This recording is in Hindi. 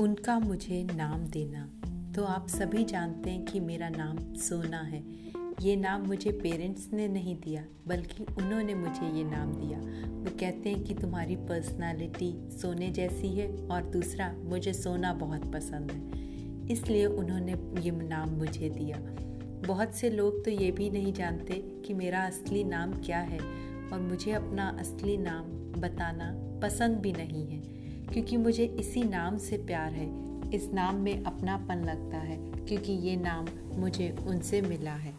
का मुझे नाम देना। तो आप सभी जानते हैं कि मेरा नाम सोना है। ये नाम मुझे पेरेंट्स ने नहीं दिया, बल्कि उन्होंने मुझे ये नाम दिया। वो कहते हैं कि तुम्हारी पर्सनालिटी सोने जैसी है और दूसरा, मुझे सोना बहुत पसंद है। इसलिए उन्होंने ये नाम मुझे दिया। बहुत से लोग तो ये भी नहीं जानते कि मेरा असली नाम क्या है और मुझे अपना असली नाम बताना पसंद भी नहीं है। क्योंकि मुझे इसी नाम से प्यार है, इस नाम में अपनापन लगता है, क्योंकि ये नाम मुझे उनसे मिला है।